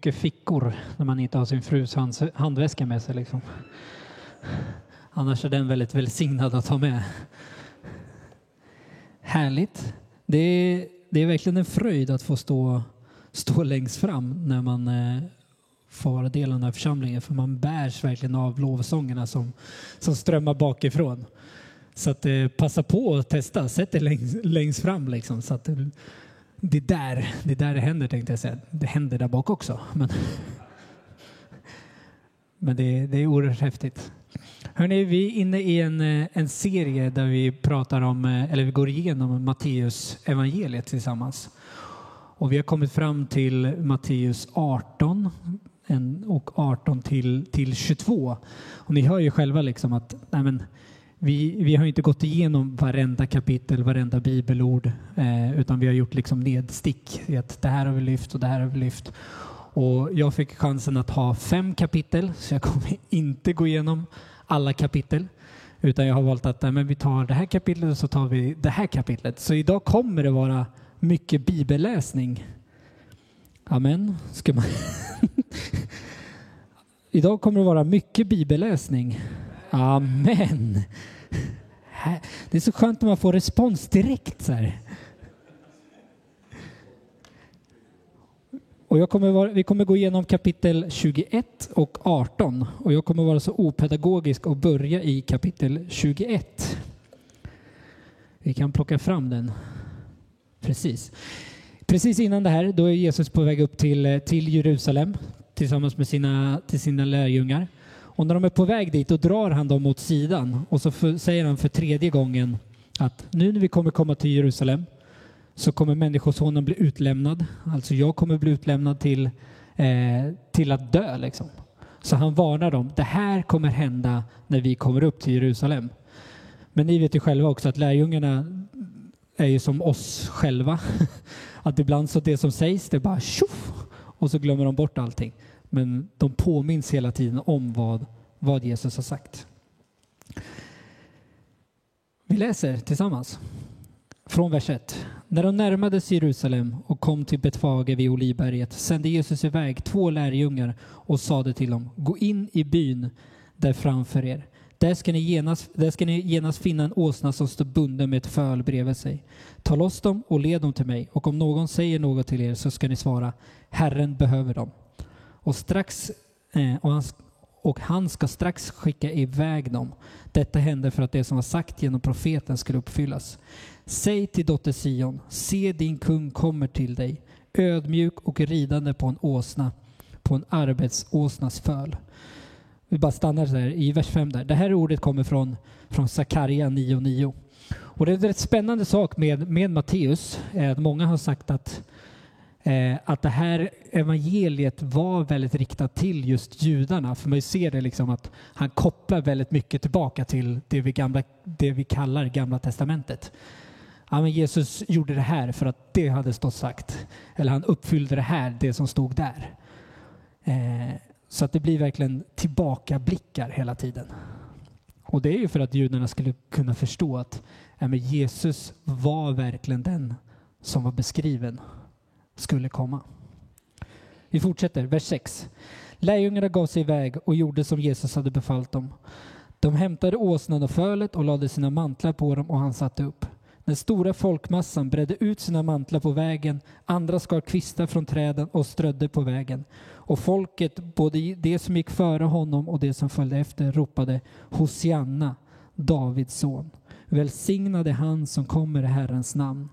mycket fickor när man inte har sin frus handväska med sig. Liksom. Annars är den väldigt välsignad att ha med. Härligt. Det är, det är verkligen en fröjd att få stå, stå längst fram när man eh, får vara del av den här församlingen för man bärs verkligen av lovsångerna som, som strömmar bakifrån. Så att eh, passa på att testa, sätt dig längst, längst fram liksom. Så att det, det, är där, det är där det händer tänkte jag säga. Det händer där bak också. Men, men det, det är oerhört häftigt. Hörrni, vi är inne i en, eh, en serie där vi pratar om, eh, eller vi går igenom Matteus evangeliet tillsammans. Och vi har kommit fram till Matteus 18 och 18 till, till 22. Och ni hör ju själva liksom att nej men, vi, vi har inte gått igenom varenda kapitel, varenda bibelord, eh, utan vi har gjort liksom nedstick i att det här har vi lyft och det här har vi lyft. Och jag fick chansen att ha fem kapitel, så jag kommer inte gå igenom alla kapitel. Utan jag har valt att men vi tar det här kapitlet och så tar vi det här kapitlet. Så idag kommer det vara mycket bibelläsning. Amen. Ska man idag kommer det vara mycket bibelläsning. Amen. Det är så skönt när man får respons direkt. Så här. Och jag kommer vara, vi kommer gå igenom kapitel 21 och 18 och jag kommer vara så opedagogisk och börja i kapitel 21. Vi kan plocka fram den. Precis. Precis innan det här, då är Jesus på väg upp till, eh, till Jerusalem tillsammans med sina, till sina lärjungar. Och när de är på väg dit, då drar han dem åt sidan och så för, säger han för tredje gången att nu när vi kommer komma till Jerusalem så kommer Människosonen bli utlämnad. Alltså jag kommer bli utlämnad till, eh, till att dö. Liksom. Så han varnar dem. Det här kommer hända när vi kommer upp till Jerusalem. Men ni vet ju själva också att lärjungarna är ju som oss själva. Att ibland så det som sägs, det är bara tjoff och så glömmer de bort allting. Men de påminns hela tiden om vad, vad Jesus har sagt. Vi läser tillsammans från vers 1. När de närmade sig Jerusalem och kom till Betfage vid Olivberget sände Jesus iväg två lärjungar och sade till dem, gå in i byn där framför er. Där ska, ni genast, där ska ni genast finna en åsna som står bunden med ett föl bredvid sig. Ta loss dem och led dem till mig, och om någon säger något till er så ska ni svara, Herren behöver dem. Och, strax, eh, och, han, och han ska strax skicka iväg dem. Detta hände för att det som var sagt genom profeten skulle uppfyllas. Säg till dotter Sion, se din kung kommer till dig, ödmjuk och ridande på en åsna, på en arbetsåsnas föl. Vi bara stannar där i vers 5 där. Det här ordet kommer från, från Sakarja 9.9. Och det är en rätt spännande sak med, med Matteus, eh, att många har sagt att, eh, att det här evangeliet var väldigt riktat till just judarna. För man ser det liksom att han kopplar väldigt mycket tillbaka till det vi, gamla, det vi kallar Gamla Testamentet. Ja, men Jesus gjorde det här för att det hade stått sagt. Eller han uppfyllde det här, det som stod där. Eh, så att det blir verkligen tillbakablickar hela tiden. Och det är ju för att judarna skulle kunna förstå att ja, men Jesus var verkligen den som var beskriven skulle komma. Vi fortsätter, vers 6. Lärjungarna gav sig iväg och gjorde som Jesus hade befallt dem. De hämtade åsnan och fölet och lade sina mantlar på dem och han satte upp. Den stora folkmassan bredde ut sina mantlar på vägen, andra skar kvistar från träden och strödde på vägen. Och folket, både det som gick före honom och det som följde efter, ropade Hosianna, Davids son. Välsignade han som kommer i Herrens namn.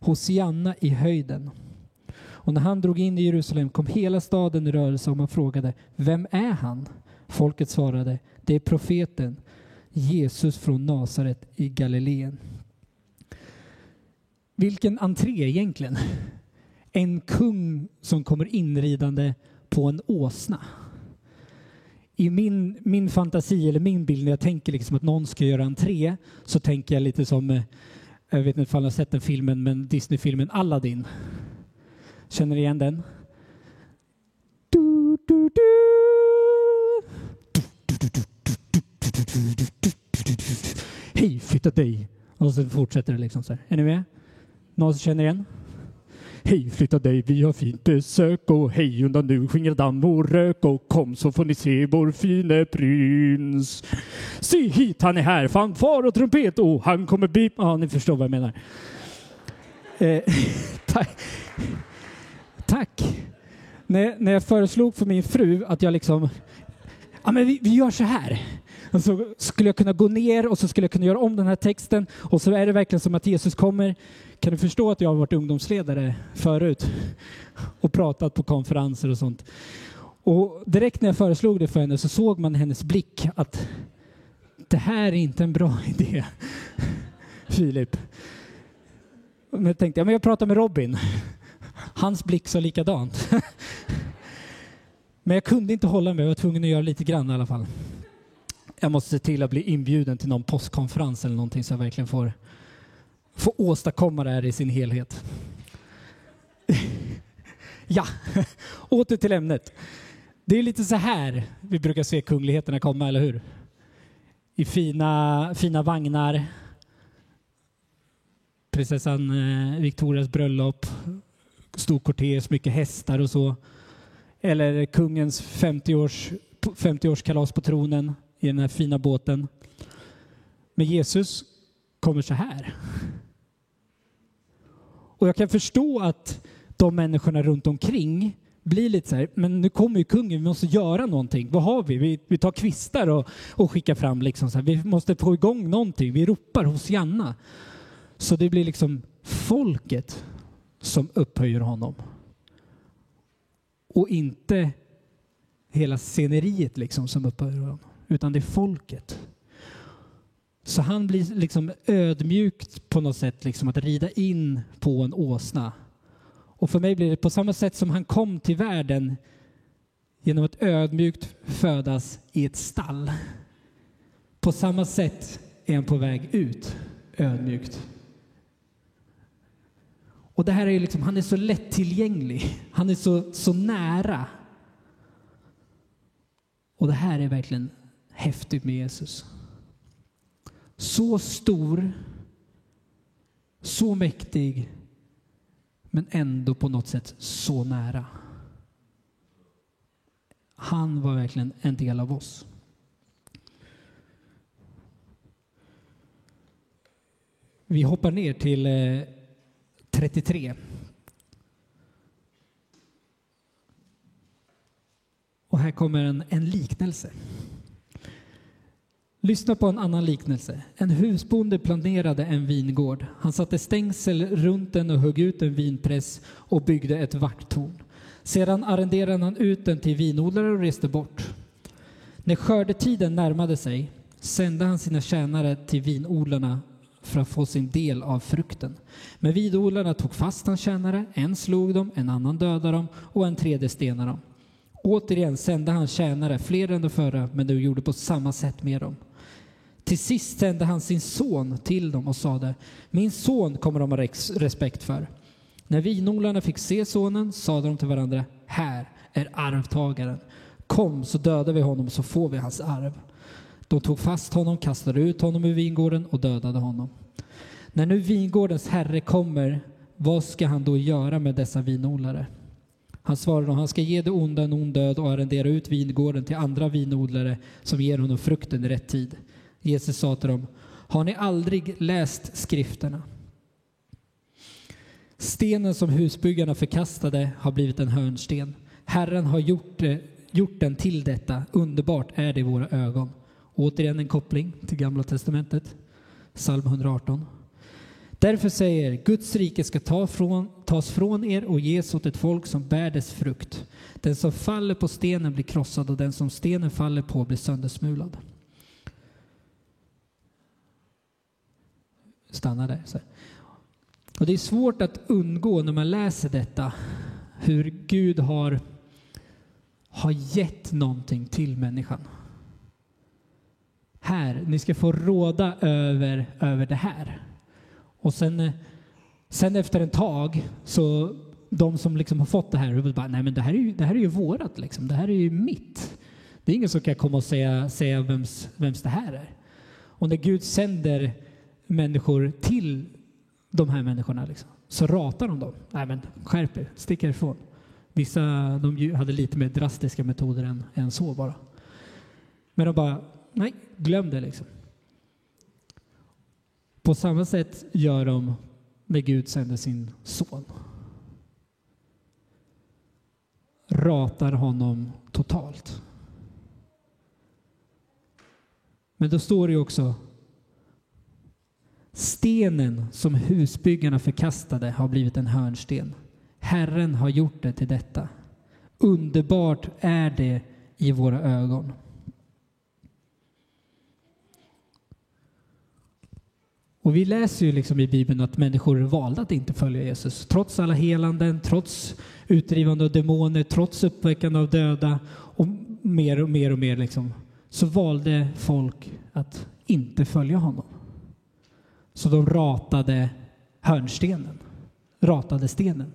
Hosianna i höjden. Och när han drog in i Jerusalem kom hela staden i rörelse och man frågade, vem är han? Folket svarade, det är profeten Jesus från Nasaret i Galileen. Vilken entré egentligen. En kung som kommer inridande på en åsna. I min, min fantasi eller min bild när jag tänker liksom att någon ska göra entré så tänker jag lite som, eh, jag vet inte om ni har sett den filmen, men Disney-filmen Aladdin. Känner ni igen den? Du, du, du. Hej, flytta dig! Och så fortsätter det liksom så här. Är ni med? Någon som känner igen? Hej, flytta dig, vi har fint besök och hej undan nu, skingra damm och rök och kom så får ni se vår fine prins. Se hit, han är här, fanfar och trumpet och han kommer bli... Ja, ni förstår vad jag menar. Eh, tack. När, när jag föreslog för min fru att jag liksom... Ja, men vi, vi gör så här. Och så skulle jag kunna gå ner och så skulle jag kunna göra om den här texten och så är det verkligen som att Jesus kommer. Kan du förstå att jag har varit ungdomsledare förut och pratat på konferenser och sånt? Och direkt när jag föreslog det för henne så såg man hennes blick att det här är inte en bra idé, Filip. Men jag tänkte, ja, men jag pratar med Robin. Hans blick sa likadant. Men jag kunde inte hålla mig, jag var tvungen att göra lite grann i alla fall. Jag måste se till att bli inbjuden till någon postkonferens eller någonting så jag verkligen får, får åstadkomma det här i sin helhet. ja, åter till ämnet. Det är lite så här vi brukar se kungligheterna komma, eller hur? I fina, fina vagnar. Prinsessan eh, Victorias bröllop, stor kortege, mycket hästar och så. Eller kungens 50-års 50-årskalas på tronen i den här fina båten. Men Jesus kommer så här. Och jag kan förstå att de människorna runt omkring blir lite så här, men nu kommer ju kungen, vi måste göra någonting. Vad har vi? Vi, vi tar kvistar och, och skickar fram liksom så här. Vi måste få igång någonting. Vi ropar hos Janna. Så det blir liksom folket som upphöjer honom. Och inte hela sceneriet liksom som upphöjer honom utan det är folket. Så han blir liksom ödmjukt på något sätt, liksom att rida in på en åsna. Och för mig blir det på samma sätt som han kom till världen genom att ödmjukt födas i ett stall. På samma sätt är han på väg ut ödmjukt. Och det här är liksom, han är så lättillgänglig. Han är så, så nära. Och det här är verkligen häftigt med Jesus. Så stor, så mäktig, men ändå på något sätt så nära. Han var verkligen en del av oss. Vi hoppar ner till eh, 33. Och här kommer en, en liknelse. Lyssna på en annan liknelse. En husbonde planerade en vingård. Han satte stängsel runt den och högg ut en vinpress och byggde ett vakttorn. Sedan arrenderade han ut den till vinodlare och reste bort. När skördetiden närmade sig sände han sina tjänare till vinodlarna för att få sin del av frukten. Men vinodlarna tog fast hans tjänare, en slog dem, en annan dödade dem och en tredje stenade dem. Återigen sände han tjänare, fler än de förra, men de gjorde på samma sätt med dem. Till sist sände han sin son till dem och sade, min son kommer de ha respekt för. När vinodlarna fick se sonen sade de till varandra, här är arvtagaren. Kom så dödar vi honom så får vi hans arv. De tog fast honom, kastade ut honom ur vingården och dödade honom. När nu vingårdens herre kommer, vad ska han då göra med dessa vinodlare? Han svarade att han ska ge det onda en ond död och arrendera ut vingården till andra vinodlare som ger honom frukten i rätt tid. Jesus sa till dem, har ni aldrig läst skrifterna? Stenen som husbyggarna förkastade har blivit en hörnsten. Herren har gjort, eh, gjort den till detta. Underbart är det i våra ögon. Återigen en koppling till Gamla testamentet. Psalm 118. Därför säger Guds rike ska ta från, tas från er och ges åt ett folk som bär dess frukt. Den som faller på stenen blir krossad och den som stenen faller på blir söndersmulad. Stanna där. Och det är svårt att undgå när man läser detta hur Gud har, har gett någonting till människan. Här, ni ska få råda över, över det här. Och sen, eh, sen efter ett tag så de som liksom har fått det här, bara, nej men det här är ju, det här är ju vårat liksom. Det här är ju mitt. Det är ingen som kan komma och säga, säga vems, vems det här är. Och när Gud sänder människor till de här människorna, liksom, så ratar de dem. Nej men skärp er, stick ifrån. Vissa de hade lite mer drastiska metoder än, än så bara. Men de bara, nej, glöm det liksom. På samma sätt gör de när Gud sänder sin son. Ratar honom totalt. Men då står det ju också Stenen som husbyggarna förkastade har blivit en hörnsten. Herren har gjort det till detta. Underbart är det i våra ögon. Och vi läser ju liksom i Bibeln att människor valde att inte följa Jesus. Trots alla helanden, trots utdrivande av demoner, trots uppväckande av döda och mer och mer och mer liksom, så valde folk att inte följa honom. Så de ratade hörnstenen, ratade stenen.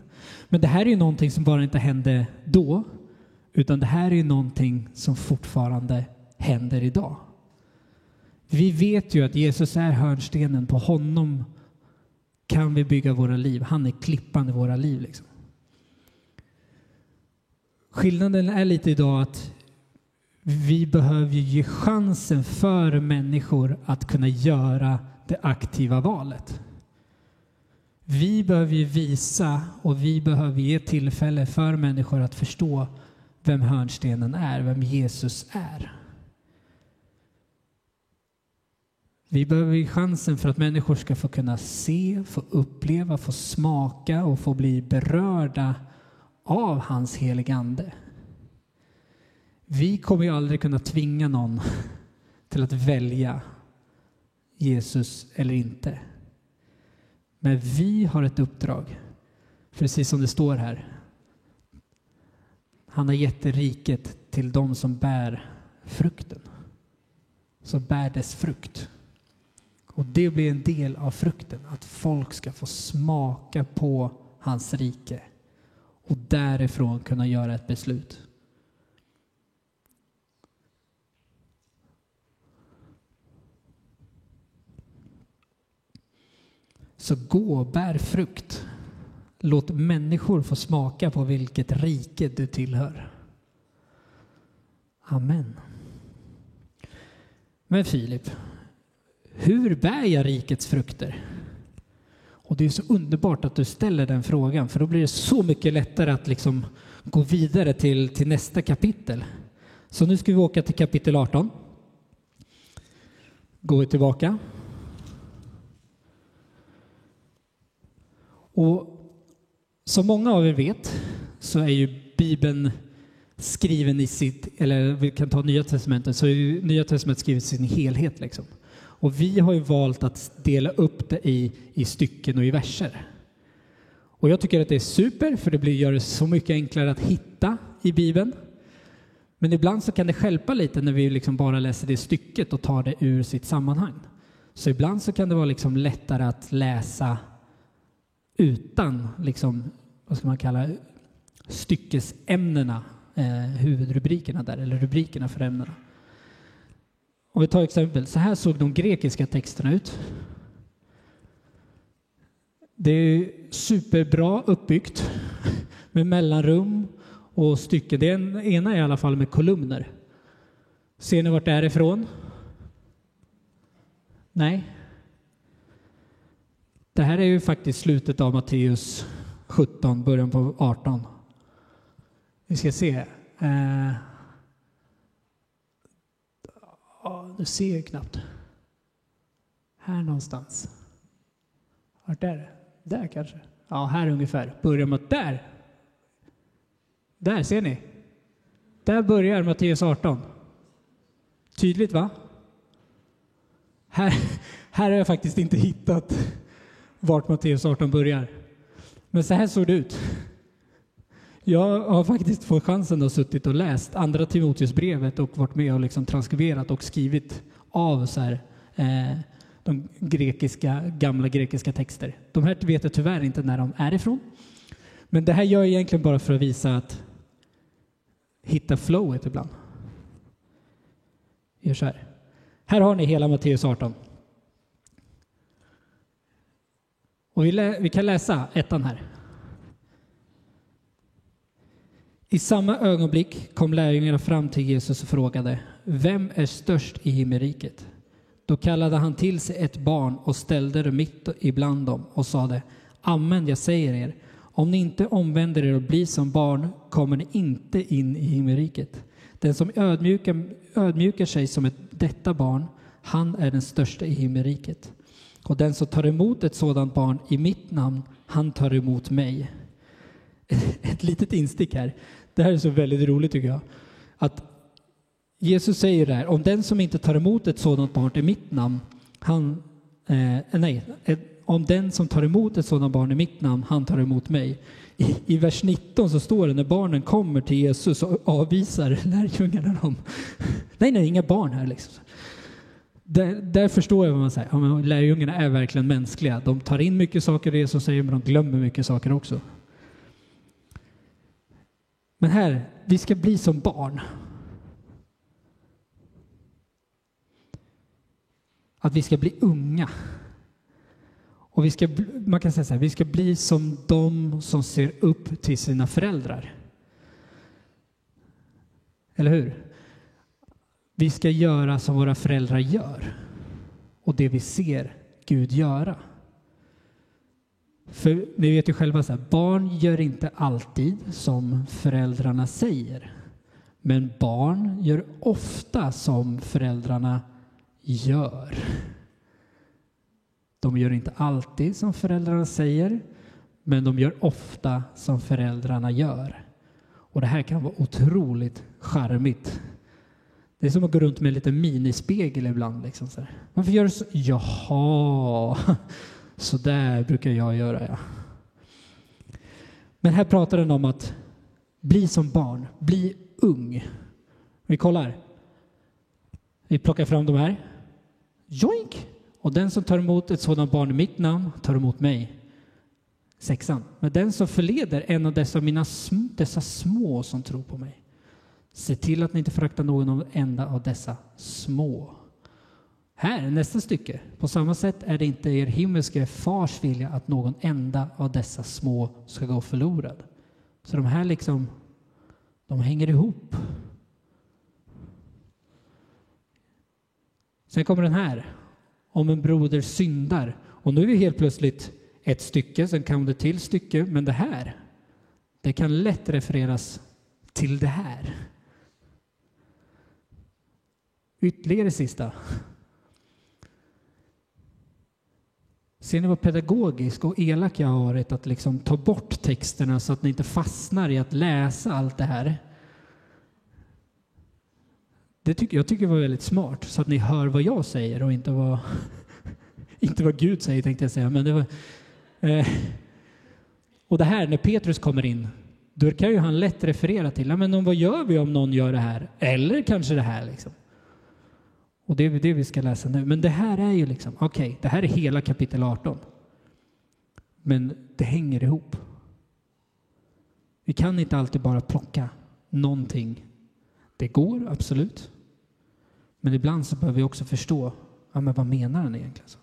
Men det här är ju någonting som bara inte hände då, utan det här är ju någonting som fortfarande händer idag. Vi vet ju att Jesus är hörnstenen. På honom kan vi bygga våra liv. Han är klippan i våra liv. Liksom. Skillnaden är lite idag att vi behöver ge chansen för människor att kunna göra det aktiva valet. Vi behöver visa och vi behöver ge tillfälle för människor att förstå vem hörnstenen är, vem Jesus är. Vi behöver ju chansen för att människor ska få kunna se, få uppleva, få smaka och få bli berörda av hans heliga Ande. Vi kommer ju aldrig kunna tvinga någon till att välja Jesus eller inte. Men vi har ett uppdrag, precis som det står här. Han har gett riket till de som bär frukten, som bär dess frukt. Och det blir en del av frukten, att folk ska få smaka på hans rike och därifrån kunna göra ett beslut. Så gå och bär frukt. Låt människor få smaka på vilket rike du tillhör. Amen. Men Filip, hur bär jag rikets frukter? Och det är så underbart att du ställer den frågan, för då blir det så mycket lättare att liksom gå vidare till, till nästa kapitel. Så nu ska vi åka till kapitel 18. Går vi tillbaka. Och som många av er vet så är ju Bibeln skriven i sitt, eller vi kan ta Nya Testamentet, så är ju Nya Testamentet skrivet i sin helhet. Liksom. Och vi har ju valt att dela upp det i, i stycken och i verser. Och jag tycker att det är super, för det blir, gör det så mycket enklare att hitta i Bibeln. Men ibland så kan det skälpa lite när vi liksom bara läser det stycket och tar det ur sitt sammanhang. Så ibland så kan det vara liksom lättare att läsa utan, liksom, vad ska man kalla styckesämnena, eh, huvudrubrikerna där, eller rubrikerna för ämnena. Om vi tar exempel, så här såg de grekiska texterna ut. Det är superbra uppbyggt med mellanrum och stycken. Det ena är i alla fall med kolumner. Ser ni vart det är ifrån? Nej. Det här är ju faktiskt slutet av Matteus 17, början på 18. Vi ska se. Eh, du ser ju knappt. Här någonstans. Vart är det? Där kanske? Ja, här ungefär. Börjar mot där. Där ser ni. Där börjar Matteus 18. Tydligt va? Här, här har jag faktiskt inte hittat vart Matteus 18 börjar. Men så här såg det ut. Jag har faktiskt fått chansen att suttit och läst andra Timoteusbrevet och varit med och liksom transkriberat och skrivit av så här, eh, de grekiska, gamla grekiska texter. De här vet jag tyvärr inte när de är ifrån. Men det här gör jag egentligen bara för att visa att hitta flowet ibland. Gör så här. Här har ni hela Matteus 18. Och vi, lä- vi kan läsa ettan här. I samma ögonblick kom lärjungarna fram till Jesus och frågade Vem är störst i himmelriket? Då kallade han till sig ett barn och ställde det mitt ibland dem och sade Amen, jag säger er, om ni inte omvänder er och blir som barn kommer ni inte in i himmelriket. Den som ödmjukar, ödmjukar sig som ett, detta barn, han är den största i himmelriket. Och den som tar emot ett sådant barn i mitt namn, han tar emot mig. Ett litet instick här. Det här är så väldigt roligt tycker jag. Att Jesus säger det här, om den som inte tar emot ett sådant barn i mitt namn, han, eh, nej, om den som tar emot ett sådant barn i mitt namn, han tar emot mig. I, I vers 19 så står det när barnen kommer till Jesus och avvisar lärjungarna dem. Nej, nej, inga barn här liksom. Där, där förstår jag vad man säger. Ja, men lärjungarna är verkligen mänskliga. De tar in mycket saker i det som säger, men de glömmer mycket saker också. Men här, vi ska bli som barn. Att vi ska bli unga. Och vi ska, man kan säga så här, vi ska bli som de som ser upp till sina föräldrar. Eller hur? Vi ska göra som våra föräldrar gör och det vi ser Gud göra. För ni vet ju själva, så här, barn gör inte alltid som föräldrarna säger. Men barn gör ofta som föräldrarna gör. De gör inte alltid som föräldrarna säger, men de gör ofta som föräldrarna gör. Och det här kan vara otroligt charmigt. Det är som att gå runt med en liten minispegel ibland. Liksom så här. Varför gör du så? Jaha, så där brukar jag göra, ja. Men här pratar den om att bli som barn, bli ung. Vi kollar. Vi plockar fram de här. Joink! Och den som tar emot ett sådant barn i mitt namn tar emot mig. Sexan. Men den som förleder en av dessa, mina sm dessa små som tror på mig. Se till att ni inte föraktar någon enda av dessa små. Här, nästa stycke. På samma sätt är det inte er himmelske fars vilja att någon enda av dessa små ska gå förlorad. Så de här liksom, de hänger ihop. Sen kommer den här. Om en broder syndar. Och nu är vi helt plötsligt ett stycke, sen kan det till stycke, men det här, det kan lätt refereras till det här. Ytterligare sista. Ser ni vad pedagogisk och elak jag har varit att liksom ta bort texterna så att ni inte fastnar i att läsa allt det här? Det tycker, jag tycker var väldigt smart, så att ni hör vad jag säger och inte vad, inte vad Gud säger, tänkte jag säga. Men det var, eh, och det här, när Petrus kommer in, då kan ju han lätt referera till, men vad gör vi om någon gör det här? Eller kanske det här. Liksom. Och det är det vi ska läsa nu. Men det här är ju liksom, okej, okay, det här är hela kapitel 18. Men det hänger ihop. Vi kan inte alltid bara plocka någonting. Det går, absolut. Men ibland så behöver vi också förstå, ja men vad menar han egentligen? Så?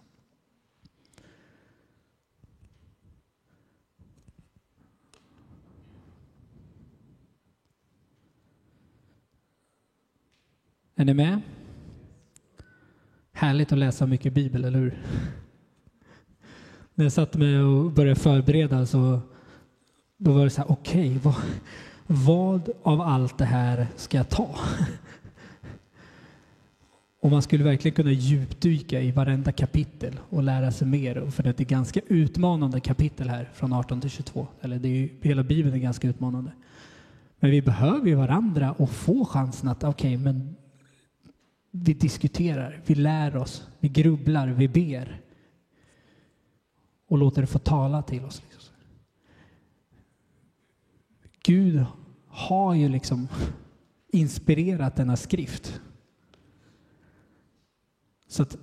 Är ni med? Härligt att läsa mycket Bibel, eller hur? När jag satt mig och började förbereda så då var det så här, okej, okay, vad, vad av allt det här ska jag ta? Och man skulle verkligen kunna djupdyka i varenda kapitel och lära sig mer. För det är ganska utmanande kapitel här från 18 till 22. Eller det är ju, hela Bibeln är ganska utmanande. Men vi behöver ju varandra och få chansen att, okej, okay, men vi diskuterar, vi lär oss, vi grubblar, vi ber. Och låter det få tala till oss. Liksom. Gud har ju liksom inspirerat denna skrift. Så att,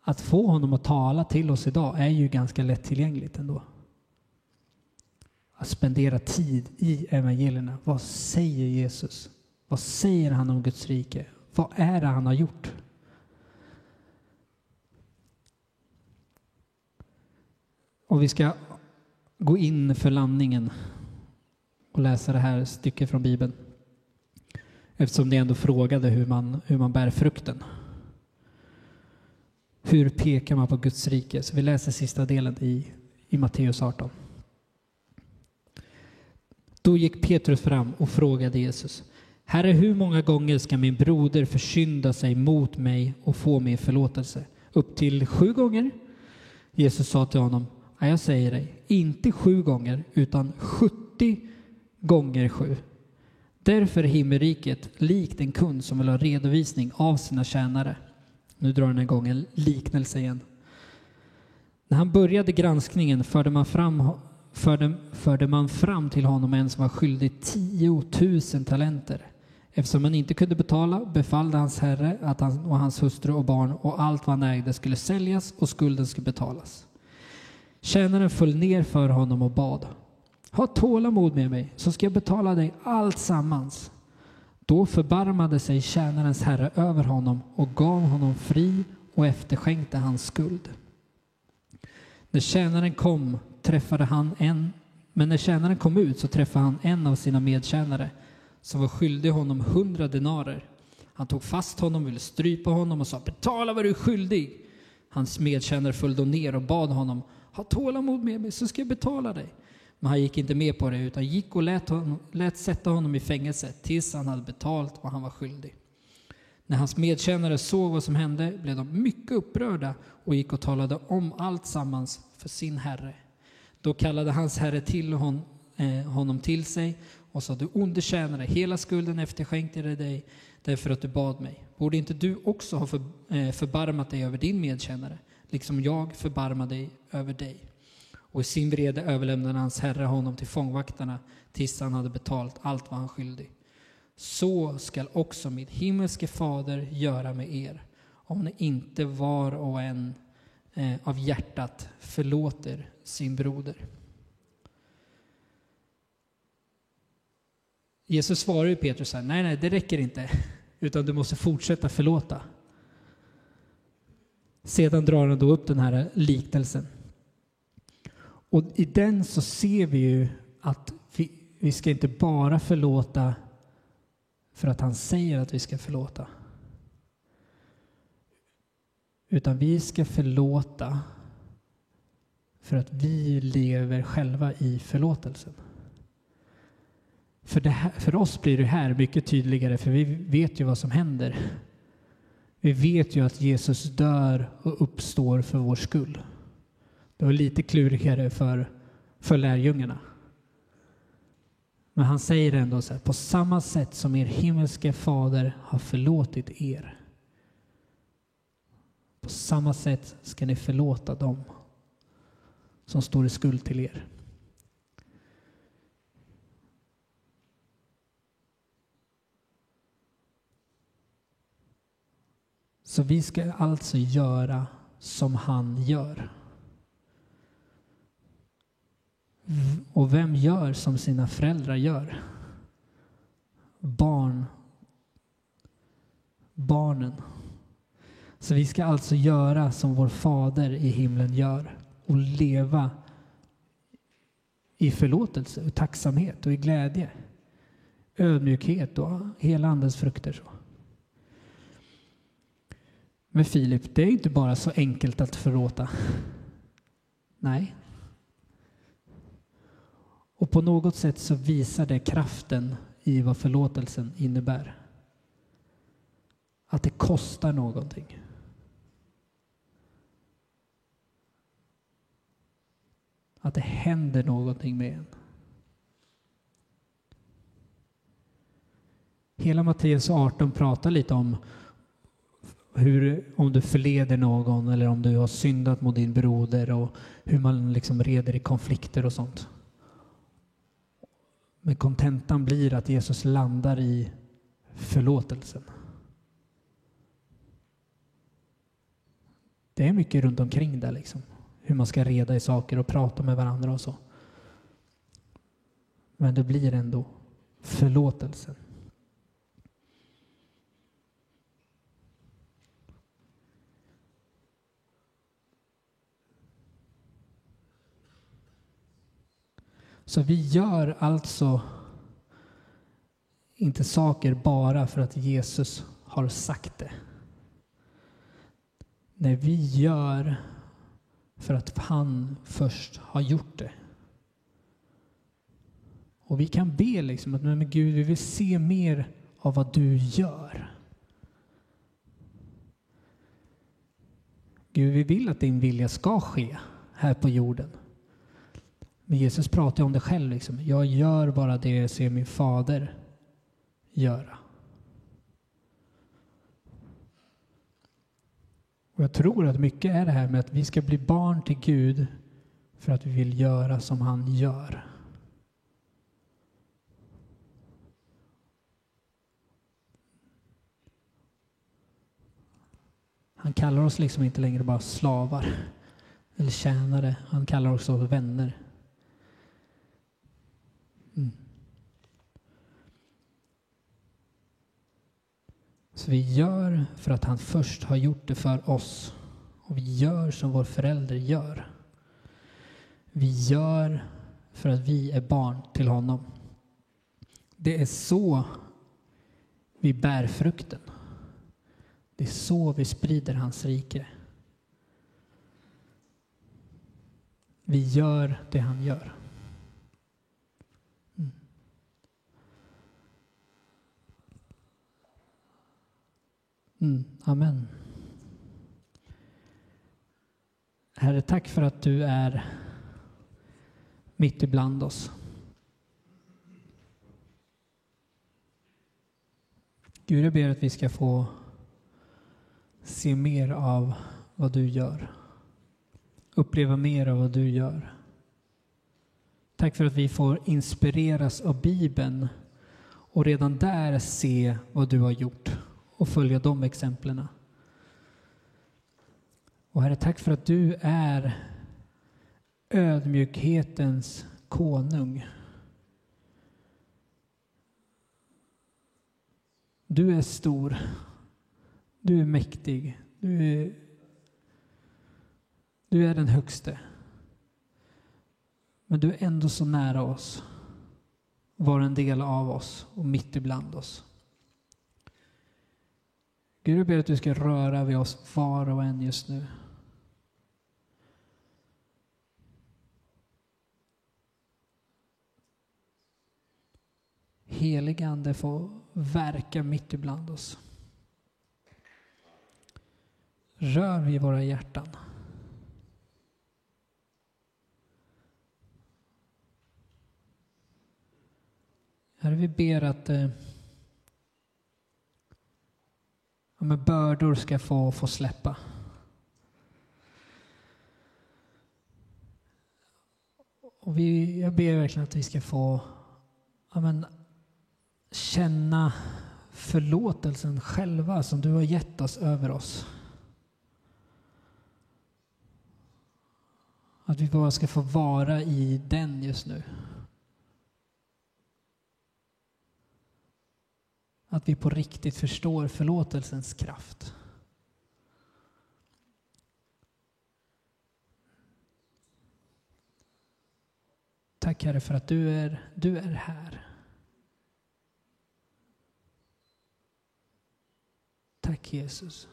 att få honom att tala till oss idag är ju ganska lättillgängligt ändå. Att spendera tid i evangelierna. Vad säger Jesus? Vad säger han om Guds rike? Vad är det han har gjort? Och vi ska gå in för landningen och läsa det här stycket från Bibeln. Eftersom ni ändå frågade hur man, hur man bär frukten. Hur pekar man på Guds rike? Så vi läser sista delen i, i Matteus 18. Då gick Petrus fram och frågade Jesus. Herre, hur många gånger ska min broder försynda sig mot mig och få min förlåtelse? Upp till sju gånger? Jesus sa till honom, jag säger dig, inte sju gånger, utan sjuttio gånger sju. Därför är himmelriket likt en kund som vill ha redovisning av sina tjänare. Nu drar den igång en liknelse igen. När han började granskningen förde man fram, förde, förde man fram till honom en som var skyldig tiotusen talenter. Eftersom han inte kunde betala befallde hans herre att han och hans hustru och barn och allt vad han ägde skulle säljas och skulden skulle betalas. Tjänaren föll ner för honom och bad. Ha tålamod med mig så ska jag betala dig allt sammans. Då förbarmade sig tjänarens herre över honom och gav honom fri och efterskänkte hans skuld. När tjänaren kom träffade han en, men när tjänaren kom ut så träffade han en av sina medtjänare som var skyldig honom hundra denarer. Han tog fast honom, ville strypa honom och sa betala vad du är skyldig. Hans medtjänare föll då ner och bad honom ha tålamod med mig så ska jag betala dig. Men han gick inte med på det utan gick och lät, honom, lät sätta honom i fängelse tills han hade betalt vad han var skyldig. När hans medtjänare såg vad som hände blev de mycket upprörda och gick och talade om allt sammans för sin herre. Då kallade hans herre till hon, eh, honom till sig och sa du onde tjänare, hela skulden efterskänkte jag dig därför att du bad mig. Borde inte du också ha för, eh, förbarmat dig över din medtjänare, liksom jag förbarmade dig över dig? Och i sin vrede överlämnade hans herre honom till fångvaktarna tills han hade betalt allt vad han skyldig. Så skall också mitt himmelske fader göra med er, om ni inte var och en eh, av hjärtat förlåter sin broder. Jesus svarar ju Petrus här, nej, nej, det räcker inte, utan du måste fortsätta förlåta. Sedan drar han då upp den här liknelsen. Och i den så ser vi ju att vi, vi ska inte bara förlåta för att han säger att vi ska förlåta. Utan vi ska förlåta för att vi lever själva i förlåtelsen. För, här, för oss blir det här mycket tydligare, för vi vet ju vad som händer. Vi vet ju att Jesus dör och uppstår för vår skull. Det var lite klurigare för, för lärjungarna. Men han säger ändå så här, på samma sätt som er himmelske fader har förlåtit er. På samma sätt ska ni förlåta dem som står i skuld till er. Så vi ska alltså göra som han gör. Och vem gör som sina föräldrar gör? Barn. Barnen. Så vi ska alltså göra som vår fader i himlen gör och leva i förlåtelse och tacksamhet och i glädje. Ödmjukhet och hela andens frukter. Så. Men Filip, det är inte bara så enkelt att förlåta. Nej. Och på något sätt så visar det kraften i vad förlåtelsen innebär. Att det kostar någonting. Att det händer någonting med en. Hela Matteus 18 pratar lite om hur, om du förleder någon eller om du har syndat mot din broder och hur man liksom reder i konflikter och sånt. Men kontentan blir att Jesus landar i förlåtelsen. Det är mycket runt omkring där liksom. Hur man ska reda i saker och prata med varandra och så. Men det blir ändå förlåtelsen. Så vi gör alltså inte saker bara för att Jesus har sagt det. Nej, vi gör för att han först har gjort det. Och vi kan be liksom att men Gud, vi vill se mer av vad du gör. Gud, vi vill att din vilja ska ske här på jorden. Men Jesus pratar om det själv. Liksom. Jag gör bara det jag ser min fader göra. Och jag tror att mycket är det här med att vi ska bli barn till Gud för att vi vill göra som han gör. Han kallar oss liksom inte längre bara slavar eller tjänare. Han kallar oss vänner. Mm. Så vi gör för att han först har gjort det för oss. Och vi gör som vår förälder gör. Vi gör för att vi är barn till honom. Det är så vi bär frukten. Det är så vi sprider hans rike. Vi gör det han gör. Mm, amen. Herre, tack för att du är mitt ibland oss. Gud, jag ber att vi ska få se mer av vad du gör. Uppleva mer av vad du gör. Tack för att vi får inspireras av Bibeln och redan där se vad du har gjort och följa de exemplen. Och Herre, tack för att du är ödmjukhetens konung. Du är stor du är mäktig. Du är, du är den högste. Men du är ändå så nära oss. Var en del av oss och mitt ibland oss. Gud, jag ber att du ska röra vid oss var och en just nu. Heligande får verka mitt ibland oss. Rör vid våra hjärtan. Herre, vi ber att eh, eh, bördor ska få, få släppa. Och vi, jag ber verkligen att vi ska få ja, men, känna förlåtelsen själva som du har gett oss över oss. Att vi bara ska få vara i den just nu. Att vi på riktigt förstår förlåtelsens kraft. Tack Herre för att du är, du är här. Tack Jesus.